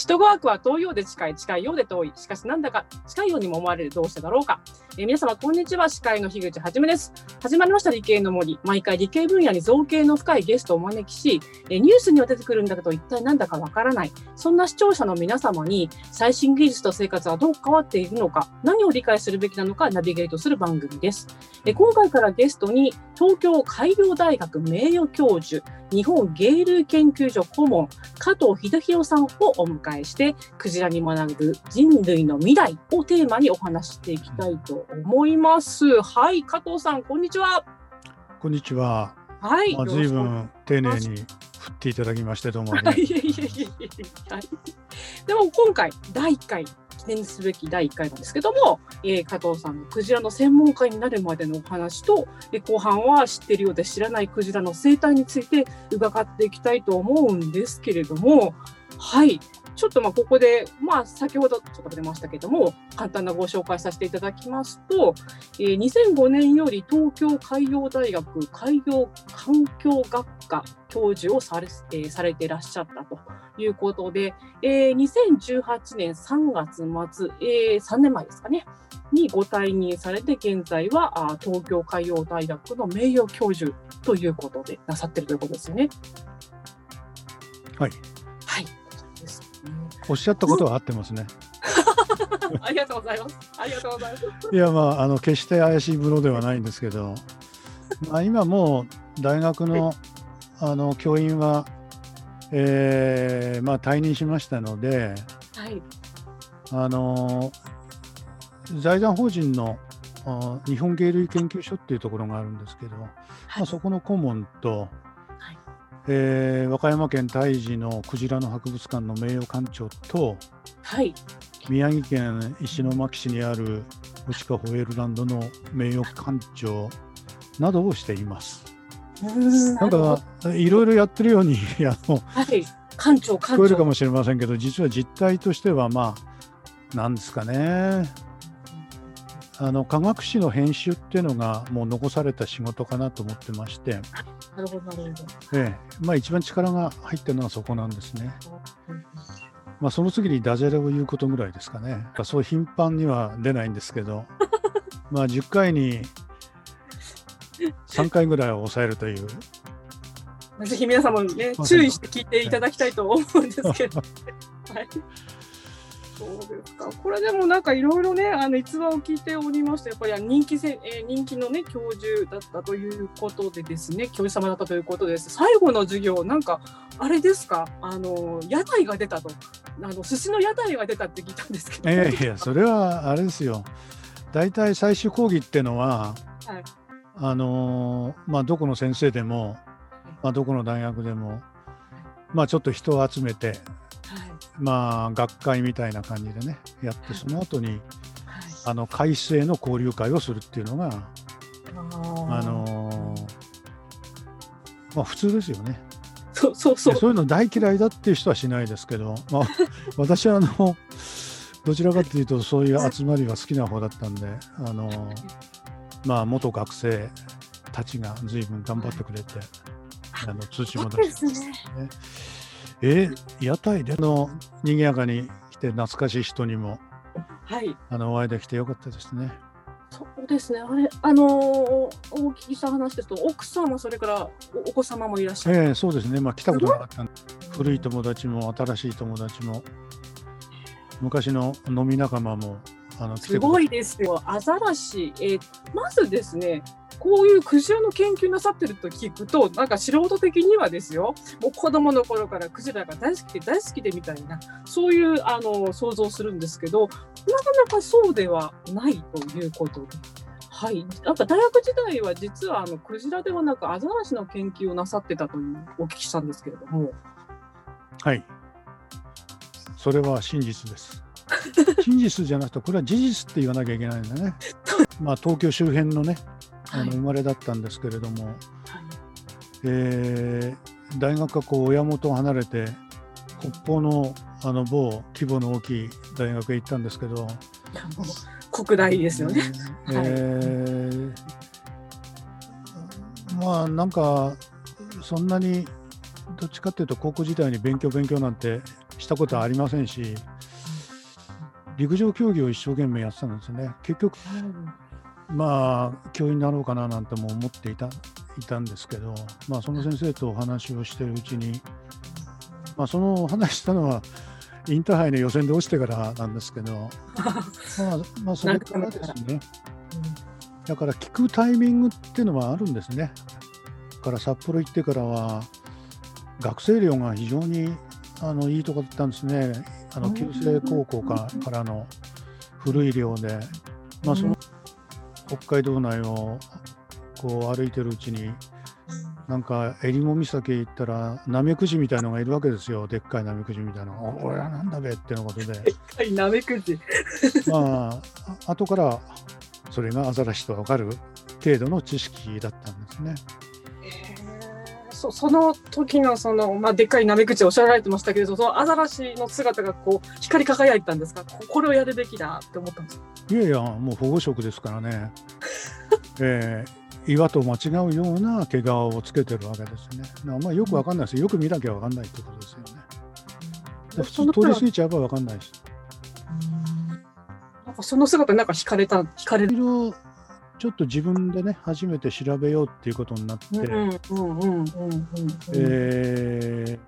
首都ワークは遠いようで近い、近いようで遠い。しかしなんだか近いようにも思われるどうしてだろうか。えー、皆様、こんにちは。司会の樋口はじめです。始まりました理系の森。毎回理系分野に造形の深いゲストをお招きし、え、ニュースには出てくるんだけど、一体なんだかわからない。そんな視聴者の皆様に、最新技術と生活はどう変わっているのか、何を理解するべきなのか、ナビゲートする番組です。え、今回からゲストに、東京海洋大学名誉教授、日本芸類研究所顧問、加藤秀弘さんをお迎えして、クジラに学ぶ人類の未来をテーマにお話ししていきたいと思います。はい、加藤さん、こんにちは。こんにちは。はい。まあ、随分丁寧に振っていただきましてどうも。でも今回第1回記念すべき第1回なんですけども、えー、加藤さんのクジラの専門家になるまでのお話と、え後半は知ってるようで知らないクジラの生態について伺っていきたいと思うんですけれども、はい。ちょっとまあここで、まあ、先ほどちょっと触れましたけども、簡単なご紹介させていただきますと、えー、2005年より東京海洋大学海洋環境学科教授をされ,、えー、されていらっしゃったということで、えー、2018年3月末、えー、3年前ですかね、にご退任されて、現在はあ東京海洋大学の名誉教授ということでなさってるということですよね。はい。はい。おっしゃったことは合ってますね。ありがとうございます。ありがとうございます。いや、まあ、あの決して怪しいものではないんですけど、まあ、今もう大学のあの教員は、えーまあ、退任しましたので、はい、あの財団法人の日本芸類研究所っていうところがあるんですけど、はい、まあ、そこの顧問と、えー、和歌山県太治のクジラの博物館の名誉館長と、はい、宮城県石巻市にある星川ホエールランドの名誉館長などをしています。なんかいろいろやってるように あの、はい、館長。聞こえるかもしれませんけど実は実態としてはまあなんですかねあの科学誌の編集っていうのがもう残された仕事かなと思ってまして、なるほどなるほど。ええ、まあ一番力が入ってるのはそこなんですね。まあその次にダジャレを言うことぐらいですかね。そう頻繁には出ないんですけど、まあ10回に3回ぐらいは抑えるという。ぜひ皆様にね、注意して聞いていただきたいと思うんですけど。はいそうですか。これでもなんかいろいろね、あの逸話を聞いておりまして、やっぱり人気せ、えー、人気のね、教授だったということでですね、教授様だったということです。最後の授業、なんか、あれですか、あの、屋台が出たと。あの、寿司の屋台が出たって聞いたんですけど。いやいや、それはあれですよ。大体最終講義っていうのは、はい、あのまあ、どこの先生でも、まあ、どこの大学でも、まあ、ちょっと人を集めて、まあ、学会みたいな感じでねやってその後に、はい、あの改正の交流会をするっていうのがあのー、まあ、普通ですよね。そうそうそう。そういうの大嫌いだっていう人はしないですけど、まあ、私はあのどちらかというとそういう集まりが好きな方だったんで、あのー、まあ、元学生たちが随分頑張ってくれて、あの通知も出してね。えー、屋台での賑やかに来て懐かしい人にも、はい、あのお会いできてよかったですね。そうですね、あれ、あのー、お聞きした話ですと、奥様、それからお子様もいらっしゃる、えー、そうですね、まあ、来たことなかった古い友達も新しい友達も、昔の飲み仲間もあのすごいですよ、アザラシ、えー、まずですね、こういうクジラの研究なさってると聞くと、なんか素人的にはですよ、もう子供の頃からクジラが大好きで大好きでみたいな、そういうあの想像するんですけど、なかなかそうではないということで。はい、なんか大学時代は実はあのクジラではなくアザラシの研究をなさってたというお聞きしたんですけれども。はい、それは真実です。真実じゃなくて、これは事実って言わなきゃいけないんだね。まあ、東京周辺のね、あの生まれだったんですけれども、はい、えー、大学がこう親元を離れて北方のあの某規模の大きい大学へ行ったんですけど。国大ですよね。えー、まあなんかそんなにどっちかっていうと高校時代に勉強勉強なんてしたことはありませんし陸上競技を一生懸命やってたんですね結局、まあ教員になろうかななんても思っていたいたんですけど、まあ、その先生とお話をしてるうちに、まあ、その話したのはインターハイの予選で落ちてからなんですけど、まあ、まあそれからですね、だから聞くタイミングっていうのはあるんですね。だから札幌行ってからは学生寮が非常にあのいいとこだったんですね。あの旧制高校かからの古い寮で、まあ、その北海道内をこう歩いてるうちになんか襟裳岬行ったらナメクジみたいのがいるわけですよ。でっかいナメクジみたいなのおれはなんだべってのことで。でっかいナメクジ。まあ後からそれがアザラシと分かる程度の知識だったんですね。そその時のその、まあ、でっかいナメクジおっしゃられてましたけれどそのアザラシの姿がこう光り輝いたんですか？これをやるべきだって思ったんですか？いやいやもう保護色ですからね、えー、岩と間違うような毛皮をつけてるわけですね。まあ、よくわかんないですよ。く見なきゃわかんないってことですよね。普通通り過ぎちゃえばわかんないです。なんかその姿なんか惹かれた惹かれるちょっと自分でね初めて調べようっていうことになって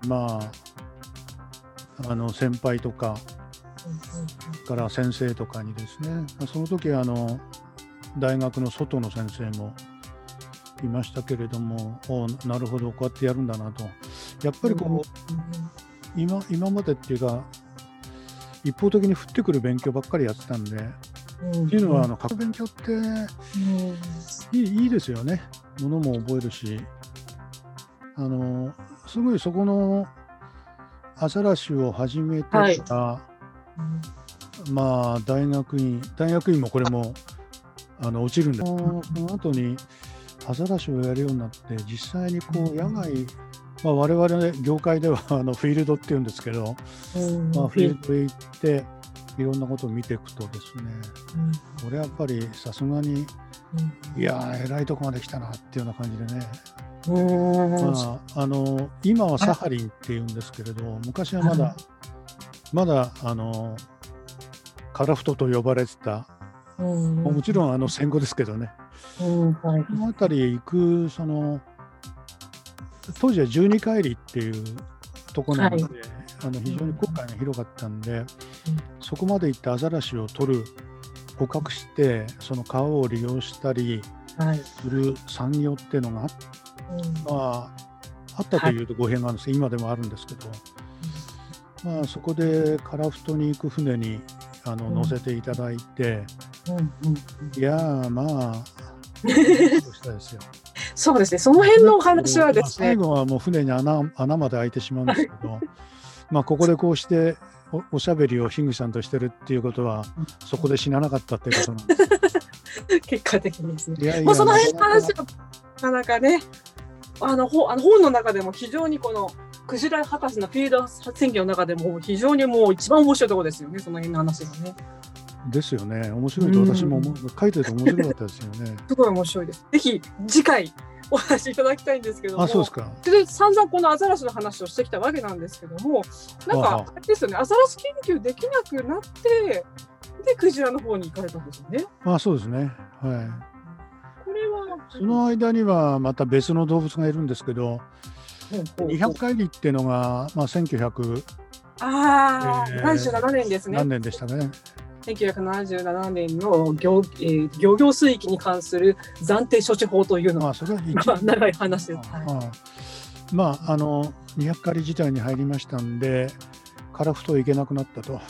まああの先輩とかから先生とかにですねその時あの大学の外の先生もいましたけれどもおなるほどこうやってやるんだなと。やっぱりこう今今までっていうか一方的に降ってくる勉強ばっかりやってたんでっていうのはあの過去勉強っていいいいですよね。ものも覚えるし。あのすごいそこのアザラシを始めてから、はい、まあ大学院大学院もこれもあの落ちるんですその後にアザラシをやるようになって実際にこう野外まあ、我々業界ではあのフィールドっていうんですけど、まあ、フィールドへ行っていろんなことを見ていくとですね、うん、これやっぱりさすがに、うん、いやえらいとこまで来たなっていうような感じでね、まあ、あの今はサハリンっていうんですけれど昔はまだ、まだあのカラフトと呼ばれてた、もちろんあの戦後ですけどね、はい、この辺りへ行くその当時は十二海里っていうところなので、はい、あの非常に航海が広かったんで、うん、そこまで行ってアザラシを取る捕獲してその川を利用したりする産業っていうのがあ,、まあ、あったというと語弊があるんです。けど、今でもあるんですけど、まあ、そこで樺太に行く船にあの乗せていただいて、いやまあ したですよ。そうですね、その辺のお話はですね。最後はもう船に穴穴まで開いてしまうんですけど、まあここでこうしておおしゃべりをヒグさんとしてるっていうことは、そこで死ななかったっていうことなんです。結果的にですね。いやいやまあ、その辺の話は、なかなかね、あのほあの本の中でも非常にこの、クジラ博士のフィールド宣言の中でも非常にもう一番面白いところですよね、その辺の話がね。ですよね。面白いと私も思う、書いてて面白かったですよね。すごい面白いです。ぜひ次回お話しいただきたいんですけども、あそうですかで散々このアザラシの話をしてきたわけなんですけども、なんか、あれですよね、アザラシ研究できなくなって、で、クジラの方に行かれたんですよね。あそうですね。はい。これはその間にはまた別の動物がいるんですけど、200回りっていうのが、まあ、1900ああ、えー、77年ですね。何年でしたね。1977年の漁,、えー、漁業水域に関する暫定処置法というのは、まあ、長い話です。はい、まあ、あの200狩り自体に入りましたんで、樺太いけなくなったと。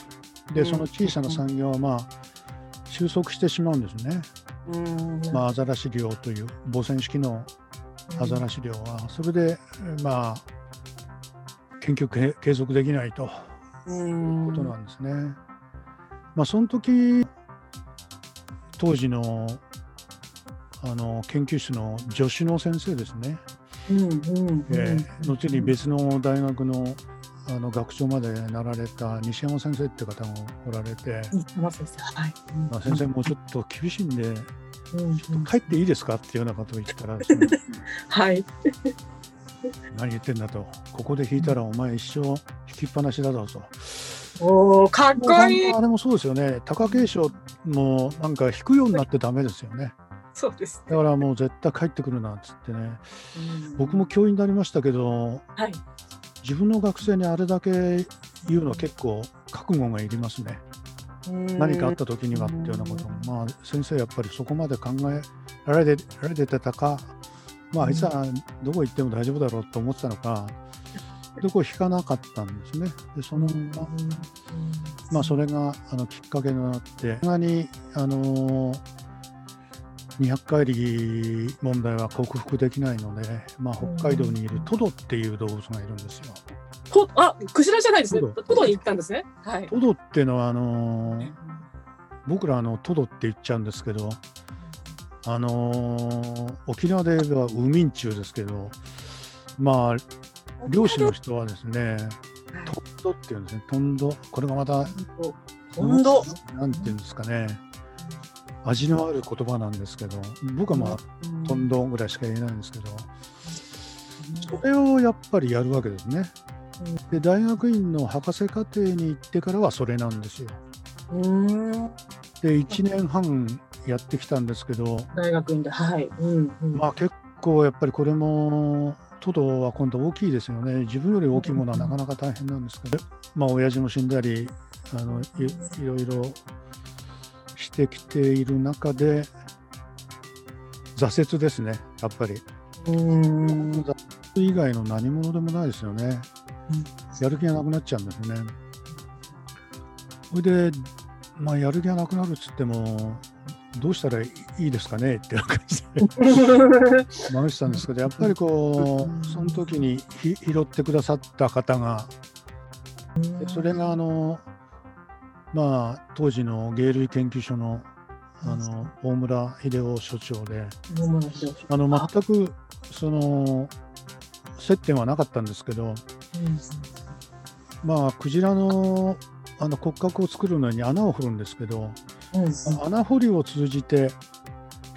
で、その小さな産業は、まあ、収束してしまうんですね。まあ、アザラシ漁という母船式のアザラシ漁は、それで、まあ、研究継続できないということなんですね。まあ、その時当時のあの研究室の助手の先生ですね、後に別の大学のあの学長までなられた西山先生って方がおられて、まあ、先生もうちょっと厳しいんで、うん、ちょっと帰っていいですかっていうようなことを言ったら、はい、何言ってんだと、ここで弾いたらお前一生弾きっぱなしだぞと。おお、かっこいい。あれもそうですよね。貴景勝もなんか弾くようになってダメですよね。そうです、ね、だからもう絶対帰ってくるなっつってね。僕も教員になりましたけど、はい、自分の学生にあれだけ言うの結構覚悟がいりますね。何かあった時にはっていうようなことも、まあ、先生やっぱりそこまで考えられてられてたか、まあ、あいつはどこ行っても大丈夫だろうと思ってたのか、どこ引かなかったんですね。でそのまあ、それがあのきっかけになって、そんなに、あのー、200回り問題は克服できないので、まあ、北海道にいるトドっていう動物がいるんですよ。とあクジラじゃないですね。トドに行ったんですね。はい、トドっていうのはあのー、僕らあのトドって言っちゃうんですけど、あのー、沖縄で言えばウミンチュウですけど、まあ漁師の人はですね、トンドっていうんですね。トンド。これがまたトンド。なんていうんですかね。味のある言葉なんですけど、僕はまあ、トンドぐらいしか言えないんですけど、それをやっぱりやるわけですね。で大学院の博士課程に行ってからはそれなんですよ。で1年半やってきたんですけど大学院ではい、うんうん、まあ結構やっぱりこれもトドは今度大きいですよね自分より大きいものはなかなか大変なんですけど、まあ親父も死んだりあのいいろいろしてきている中で挫折ですねやっぱり。うん挫折以外の何者でもないですよね。やる気がなくなっちゃうんですね。それで、まあ、やる気がなくなるっつっても、どうしたらいいですかねって感じで。回したんですけど、やっぱりこう、その時に拾ってくださった方が、それがあの、まあ、当時の芸類研究所のあの大村秀夫所長で、あの全くその接点はなかったんですけど、まあクジラのあの骨格を作るのに穴を掘るんですけど、うん、穴掘りを通じて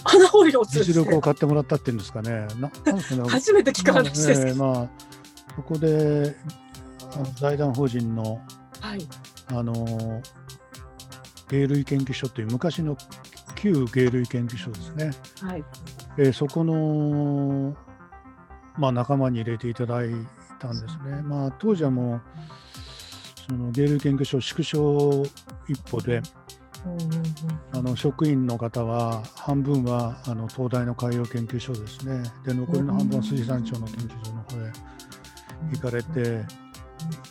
穴掘りを通じて？実力を買ってもらったっていうんですかね。ななんすかね 初めて聞く話ですけど、まあ、まあ、ここで財団法人の、はい、あの芸類研究所という昔の旧芸類研究所ですね。はい、えー、そこのまあ、仲間に入れていただいたんですね。まあ、当時はもうその芸類研究所縮小一歩で、あの職員の方は半分はあの東大の海洋研究所ですねで残りの半分は水産庁の研究所の方へ行かれて行っ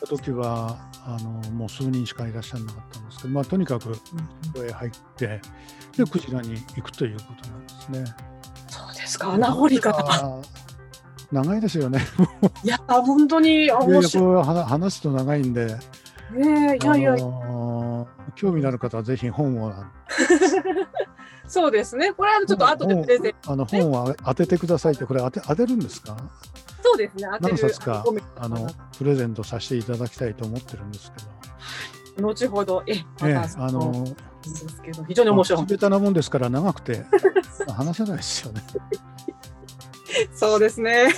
た時はあのもう数人しかいらっしゃらなかったんですけど、まあ、とにかくここへ入ってでクジラに行くということなんですね。そうですか穴掘り方長いですよね。いや、本当に面白い。話すと長いんで。ねいやいや、興味のある方はぜひ本を。そうですね。これはちょっと後でプレゼンあの本は当ててくださいって、これ当て当てるんですか？そうですね。何冊かあのプレゼントさせていただきたいと思ってるんですけど。後ほど、え、まえあのですけど非常に面白い。ベタなもんですから長くて話せないですよね。そうですね。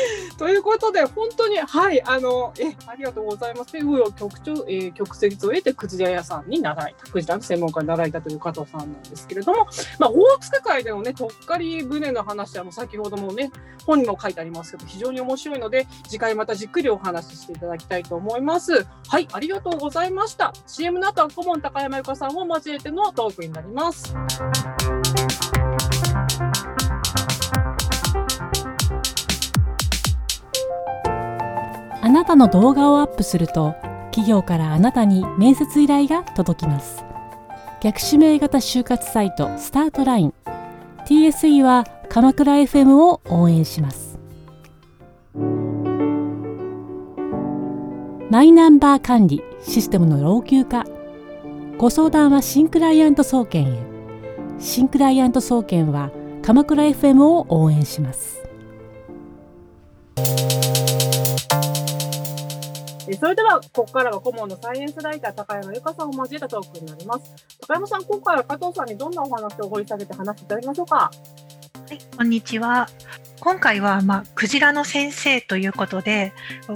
ということで、本当に、はい、あの、え、ありがとうございます。紆余曲折、えー、曲折を得て、クジラ屋さんに習いた、クジラの専門家に習いたという加藤さんなんですけれども、まあ、大塚会でのね、とっかり船の話は、もう先ほどもね、本にも書いてありますけど、非常に面白いので、次回またじっくりお話ししていただきたいと思います。はい、ありがとうございました。CM の後は顧問高山由香さんを交えてのトークになります。なたの動画をアップすると企業からあなたに面接依頼が届きます。逆指名型就活サイトスタートライン。TSE は鎌倉 FM を応援します。マイナンバー管理システムの老朽化。ご相談は新クライアント総研へ。新クライアント総研は鎌倉 FM を応援します。えそれでは、ここからは顧問のサイエンスライター、高山由香さんを交えたトークになります。高山さん、今回は加藤さんにどんなお話を掘り下げて話していただきましょうか？はい、こんにちは。今回は、まあ、クジラの先生ということで、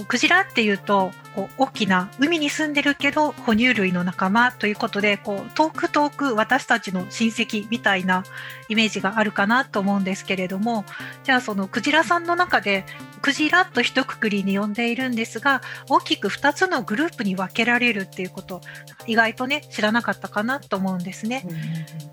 クジラっていうと、こう大きな海に住んでるけど哺乳類の仲間ということでこう遠く遠く私たちの親戚みたいなイメージがあるかなと思うんですけれどもじゃあそのクジラさんの中でクジラと一括りに呼んでいるんですが大きく2つのグループに分けられるっていうこと意外とね知らなかったかなと思うんですね。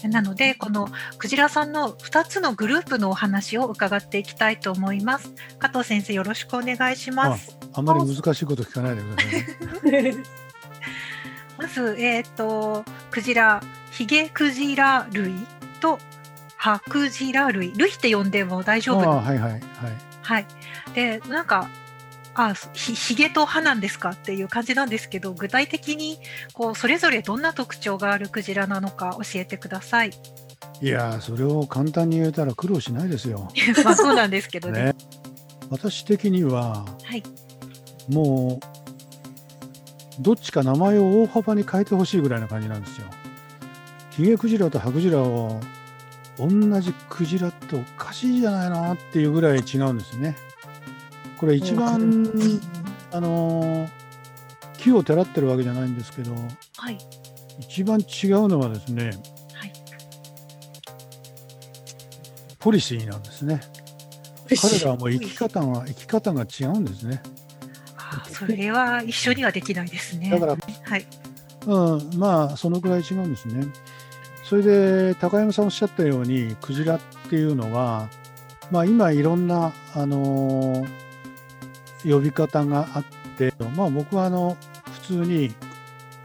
なのでこのクジラさんの2つのグループのお話を伺っていきたいと思います。加藤先生よろしくお願いします。あまり難しいこと聞かないでください、ね、まず、えっ、ー、と、クジラ、ヒゲクジラ類とハクジラ類、類って呼んでも大丈夫？はいはいはい。はい。で、なんか、あひひげと歯なんですかっていう感じなんですけど具体的にこうそれぞれどんな特徴があるクジラなのか教えてください。いやそれを簡単に言えたら苦労しないですよ。まあそうなんですけどね。ね私的には、はい、もうどっちか名前を大幅に変えてほしいぐらいな感じなんですよ。ヒゲクジラとハクジラを同じクジラっておかしいじゃないなっていうぐらい違うんですね。これ一番、あの木をてらってるわけじゃないんですけど、はい、一番違うのはですね、はい、ポリシーなんですね。彼らはもう生き方が生き方が違うんですね。それは一緒にはできないですね。だから、はい、うん、まあそのぐらい違うんですね。それで高山さんおっしゃったようにクジラっていうのは、まあ、今いろんな、あのー、呼び方があって、まあ、僕はあの普通に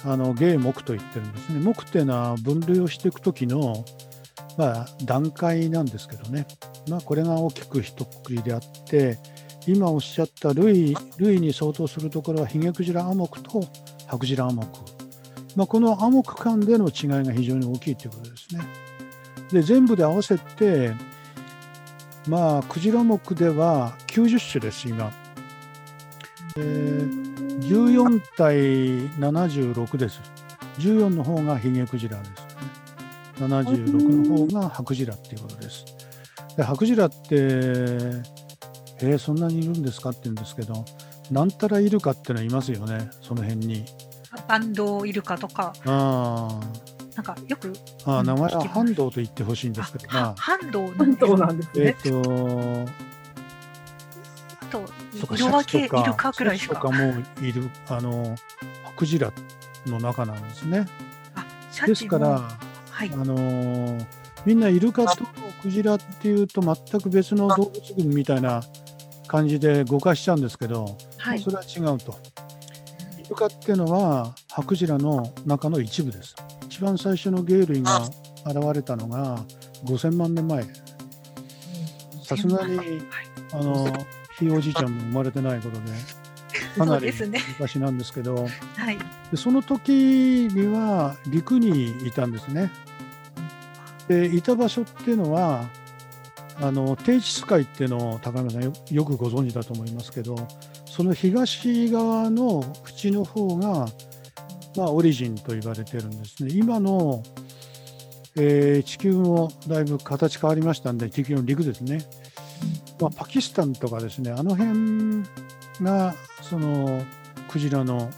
あの芸目と言ってるんですね。目っていうのは分類をしていく時の、まあ、段階なんですけどね、まあ、これが大きく一括りであって今おっしゃった類類に相当するところはヒゲクジラアモクとハクジラアモク、まあ、このアモク間での違いが非常に大きいということですね。で全部で合わせてまあクジラ目では90種です今。えー、14対76です。14の方がヒゲクジラですね。76の方がハクジラっていうことです。でハクジラってえー、そんなにいるんですかって言うんですけど、なんたらイルカってのはいますよね、その辺に。バンドイルカとか。あなんかよく。あ名前はハンドと言ってほしいんですけど、まあ、ハンドなんですね。えっ、とあと、色分けイルカくらいしか。とかもいる、あの、クジラの中なんですね。ですから、はい、あのみんなイルカとクジラっていうと全く別の動物群みたいな感じで誤解しちゃうんですけど、はい、それは違うと。イルカっていうのはハクジラの中の一部です。一番最初の鯨類が現れたのが5000万年前。さすがに、はい、あのひいおじいちゃんも生まれてないことで。かなり昔なんですけど、ねはい、でその時には陸にいたんですね。でいた場所っていうのはあの低地ス海っていうのを高山さんよよくご存知だと思いますけどその東側の口の方が、まあ、オリジンと言われてるんですね。今の、えー、地球もだいぶ形変わりましたんで地球の陸ですね。まあ、パキスタンとかですねあの辺がそのクジラの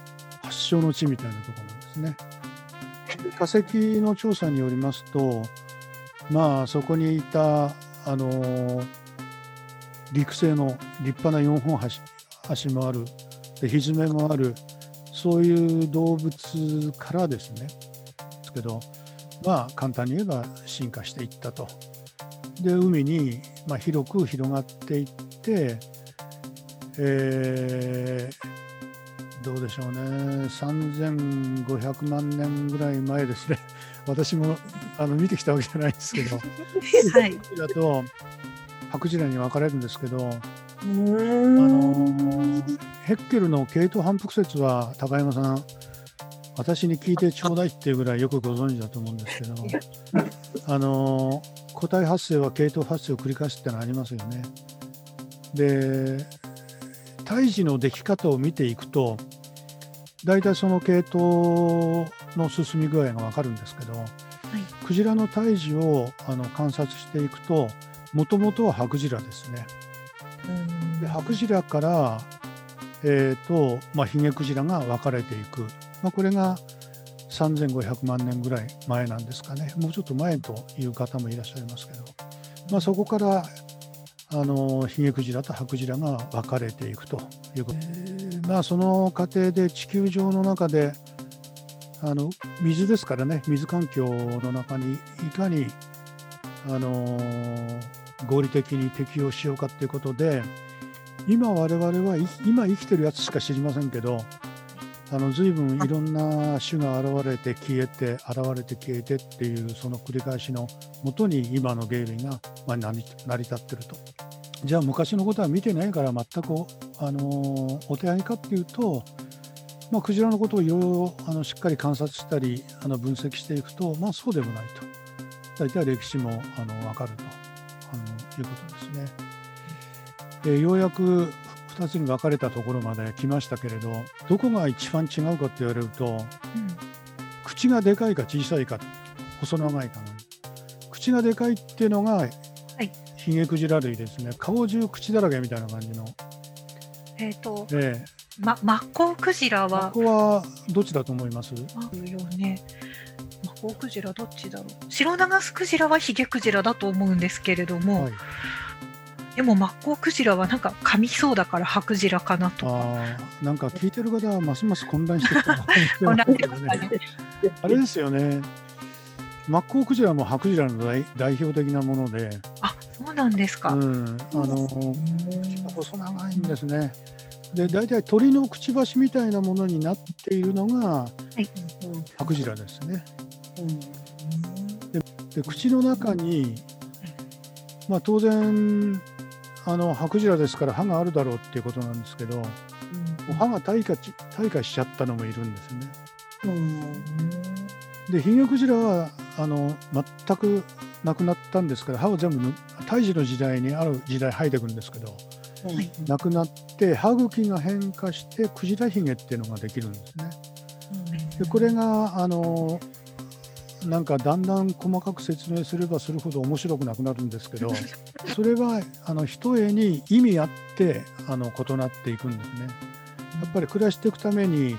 発祥の地みたいなところなんですね。化石の調査によりますとまあそこにいたあの、陸生の立派な4本足足もあるで蹄もあるそういう動物からですねですけどまあ簡単に言えば進化していったと。で海に、まあ、広く広がっていって、えー、どうでしょうね。3500万年ぐらい前ですね。私もあの見てきたわけじゃないですけど、はい、だとハクジラに分かれるんですけど、あのヘッケルの系統反復説は高山さん私に聞いてちょうだいっていうぐらいよくご存知だと思うんですけどあの個体発生は系統発生を繰り返すってのはありますよね。で胎児の出来方を見ていくと大体その系統の進み具合が分かるんですけど、はい、クジラの胎児をあの観察していくともともとはハクジラですね。で白ジから、えーとまあ、ヒゲクジラが分かれていく、まあ、これが3500万年ぐらい前なんですかね。もうちょっと前という方もいらっしゃいますけど、まあ、そこからあのヒゲクジラとハクジラが分かれていくということ、えー、まあ、その過程で地球上の中であの水ですからね。水環境の中にいかにあの合理的に適応しようかということで今我々は今生きてるやつしか知りませんけどあの随分いろんな種が現れて消えて現れて消えてっていうその繰り返しのもとに今の鯨類がま成り立ってると。じゃあ昔のことは見てないから全くあのお手上げかっていうと、まあ、クジラのことをいろいろあのしっかり観察したりあの分析していくと、まあ、そうでもないと。大体歴史もあの分かるとあのいうことですね。でようやく2つに分かれたところまで来ましたけれどどこが一番違うかって言われると、うん、口がでかいか小さいか細長いかな口がでかいっていうのが、はい、ヒゲクジラ類ですね顔中口だらけみたいな感じの。えっ、ー、と、えーま、マッコウクジラは？ここはどっちだと思います？よね。マッコウクジラどっちだろう。白長スクジラはヒゲクジラだと思うんですけれども、はい、でもマッコウクジラはなんか噛みそうだからハクジラかなとあなんか聞いてる方はますます混乱してきた、あれですよね。マッコウクジラもハクジラの代代表的なもので。あそうなんですか、うん、あの細長いんですね。で大体鳥のくちばしみたいなものになっているのが、はい、ハクジラですね、うん、でで口の中にまあ、当然あの白ジラですから歯があるだろうっていうことなんですけど、うん、歯が退化退化しちゃったのもいるんですね。うん、でヒゲクジラはあの全くなくなったんですけど歯を全部胎児の時代にある時代生えてくるんですけど、はい、なくなって歯茎が変化してクジラヒゲっていうのができるんですね。でこれがあのなんかだんだん細かく説明すればするほど面白くなくなるんですけど それはあの一重に意味あってあの異なっていくんですね。やっぱり暮らしていくためにや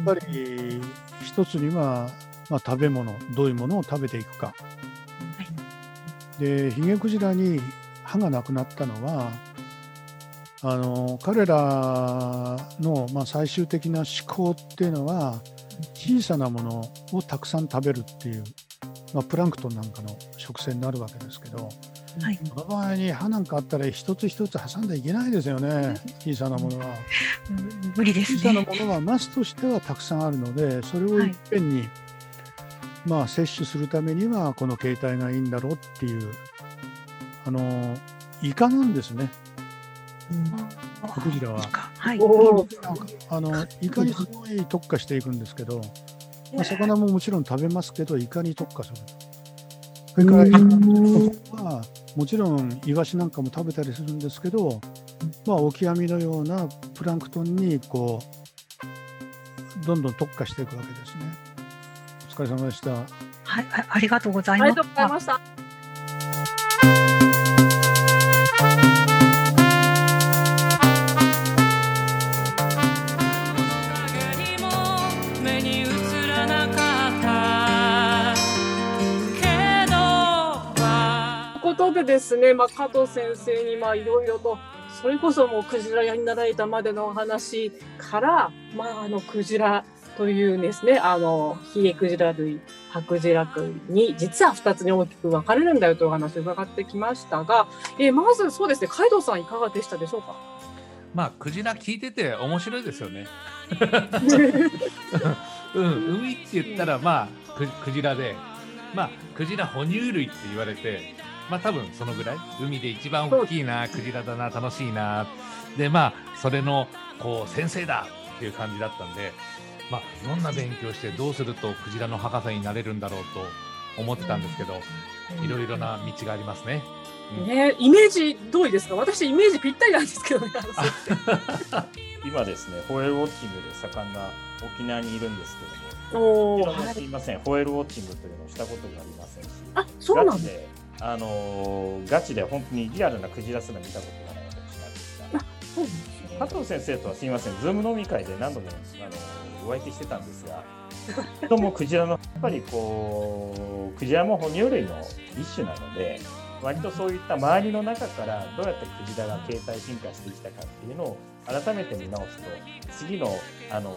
っぱり一つには、まあ、食べ物どういうものを食べていくか。でヒゲクジラに歯がなくなったのはあの彼らの、まあ、最終的な思考っていうのは小さなものをたくさん食べるっていう、まあ、プランクトンなんかの食性になるわけですけど、はい、その場合に歯なんかあったら一つ一つ挟んでいけないですよね小さなものは。無理です、ね、小さなものはマスとしてはたくさんあるのでそれをいっぺんに、はい、まあ摂取するためにはこの形態がいいんだろうっていうあのイカなんですね。うんクジラは。はい、あのイカにすごい特化していくんですけど、まあ、魚ももちろん食べますけど、イカに特化する。それからイカはもちろんイワシなんかも食べたりするんですけど、まあ、オキアミのようなプランクトンにこうどんどん特化していくわけですね。お疲れ様でした。はい、ありがとうございます。あですね、まあ、加藤先生にいろいろとそれこそもうクジラ屋になられたまでのお話から、まあ、あのクジラというですねあのヒゲクジラ類白ジラ類に実は2つに大きく分かれるんだよというお話を伺ってきましたが、えー、まずそうですね。海藤さんいかがでしたでしょうか？まあクジラ聞いてて面白いですよね。うん、海って言ったらまあククジラでまあクジラ哺乳類って言われてまあ多分そのぐらい海で一番大きいなクジラだな楽しいな。でまあそれのこう先生だっていう感じだったんでまあいろんな勉強してどうするとクジラの博士になれるんだろうと思ってたんですけどいろいろな道がありますね。ね、イメージ通りですか？私イメージぴったりなんですけどね。今ですねホエールウォッチングで盛んな沖縄にいるんですけどもおすいません、ホエールウォッチングというのをしたことがありませんし。あそうなんであのー、ガチで本当にリアルなクジラすら見たことがない私なんですが、加藤先生とはすみません、ズーム飲み会で何度もあのお相手してたんですが、ともクジラのやっぱりこうクジラも哺乳類の一種なので割とそういった周りの中からどうやってクジラが形態進化してきたかっていうのを改めて見直すと次のあの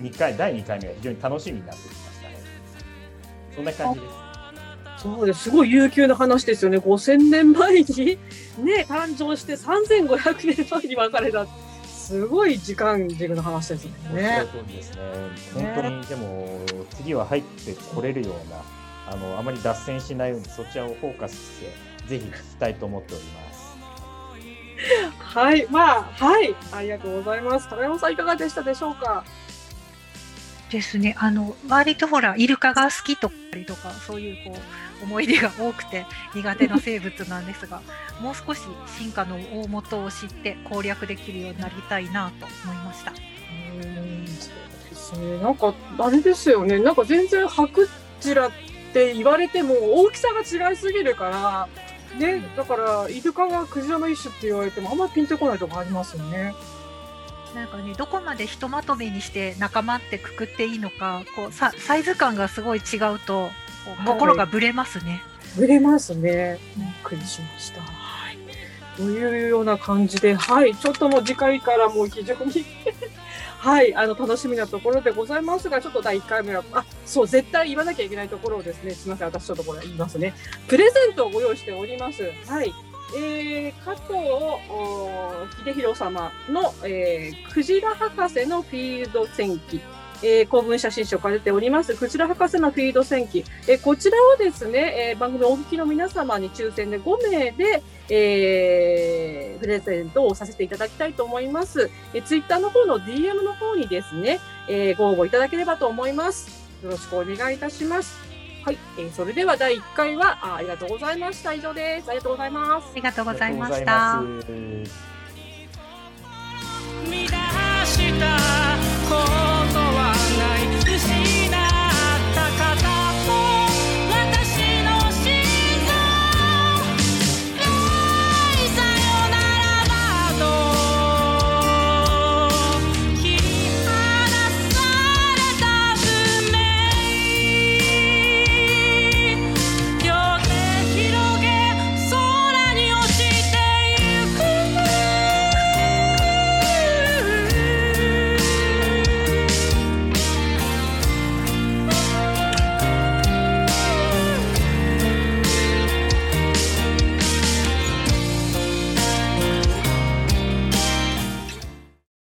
2回第2回目が非常に楽しみになってきましたね。そんな感じです。そうですすごい悠久な話ですよね。5000年前にね誕生して3500年前に別れた。すごい時間軸の話ですね。ですね。本当に、でも次は入ってこれるようなあのあまり脱線しないようにそちらをフォーカスしてぜひ聞きたいと思っております。はい、まあはいありがとうございます。高山さんいかがでしたでしょうか？ですね。あの割とほらイルカが好きとかとかそういうこう。思い出が多くて苦手な生物なんですが もう少し進化の大元を知って攻略できるようになりたいなと思いました。うんそうですねなんかあれですよねなんか全然ハクチラって言われても大きさが違いすぎるからねだからイルカがクジラの一種って言われてもあんまりピンとこないとこありますよね。なんかねどこまでひとまとめにして仲間ってくくっていいのかこうサイズ感がすごい違うと心がぶれますね。ぶれますね。びっくりしました。はい。というような感じで、はい、ちょっともう次回からもう非常に はい、あの楽しみなところでございますが、ちょっと第1回目は、あそう、絶対言わなきゃいけないところをですね、すみません、私ちょっとこれ言いますね。プレゼントをご用意しております。はい。えー、加藤秀弘様の、えー、クジラ博士のフィールド戦記えー、公文写真書が出ております、クジラ博士のフィールド戦記、えー、こちらをですね、えー、番組お聞きの皆様に抽選で5名で、えー、プレゼントをさせていただきたいと思います。えー、ツイッターの方の DM の方にですね、えー、ご応募いただければと思います。よろしくお願いいたします。はい、えー、それでは第1回はあありがとうございました。以上です。ありがとうございます。ありがとうございました。見出した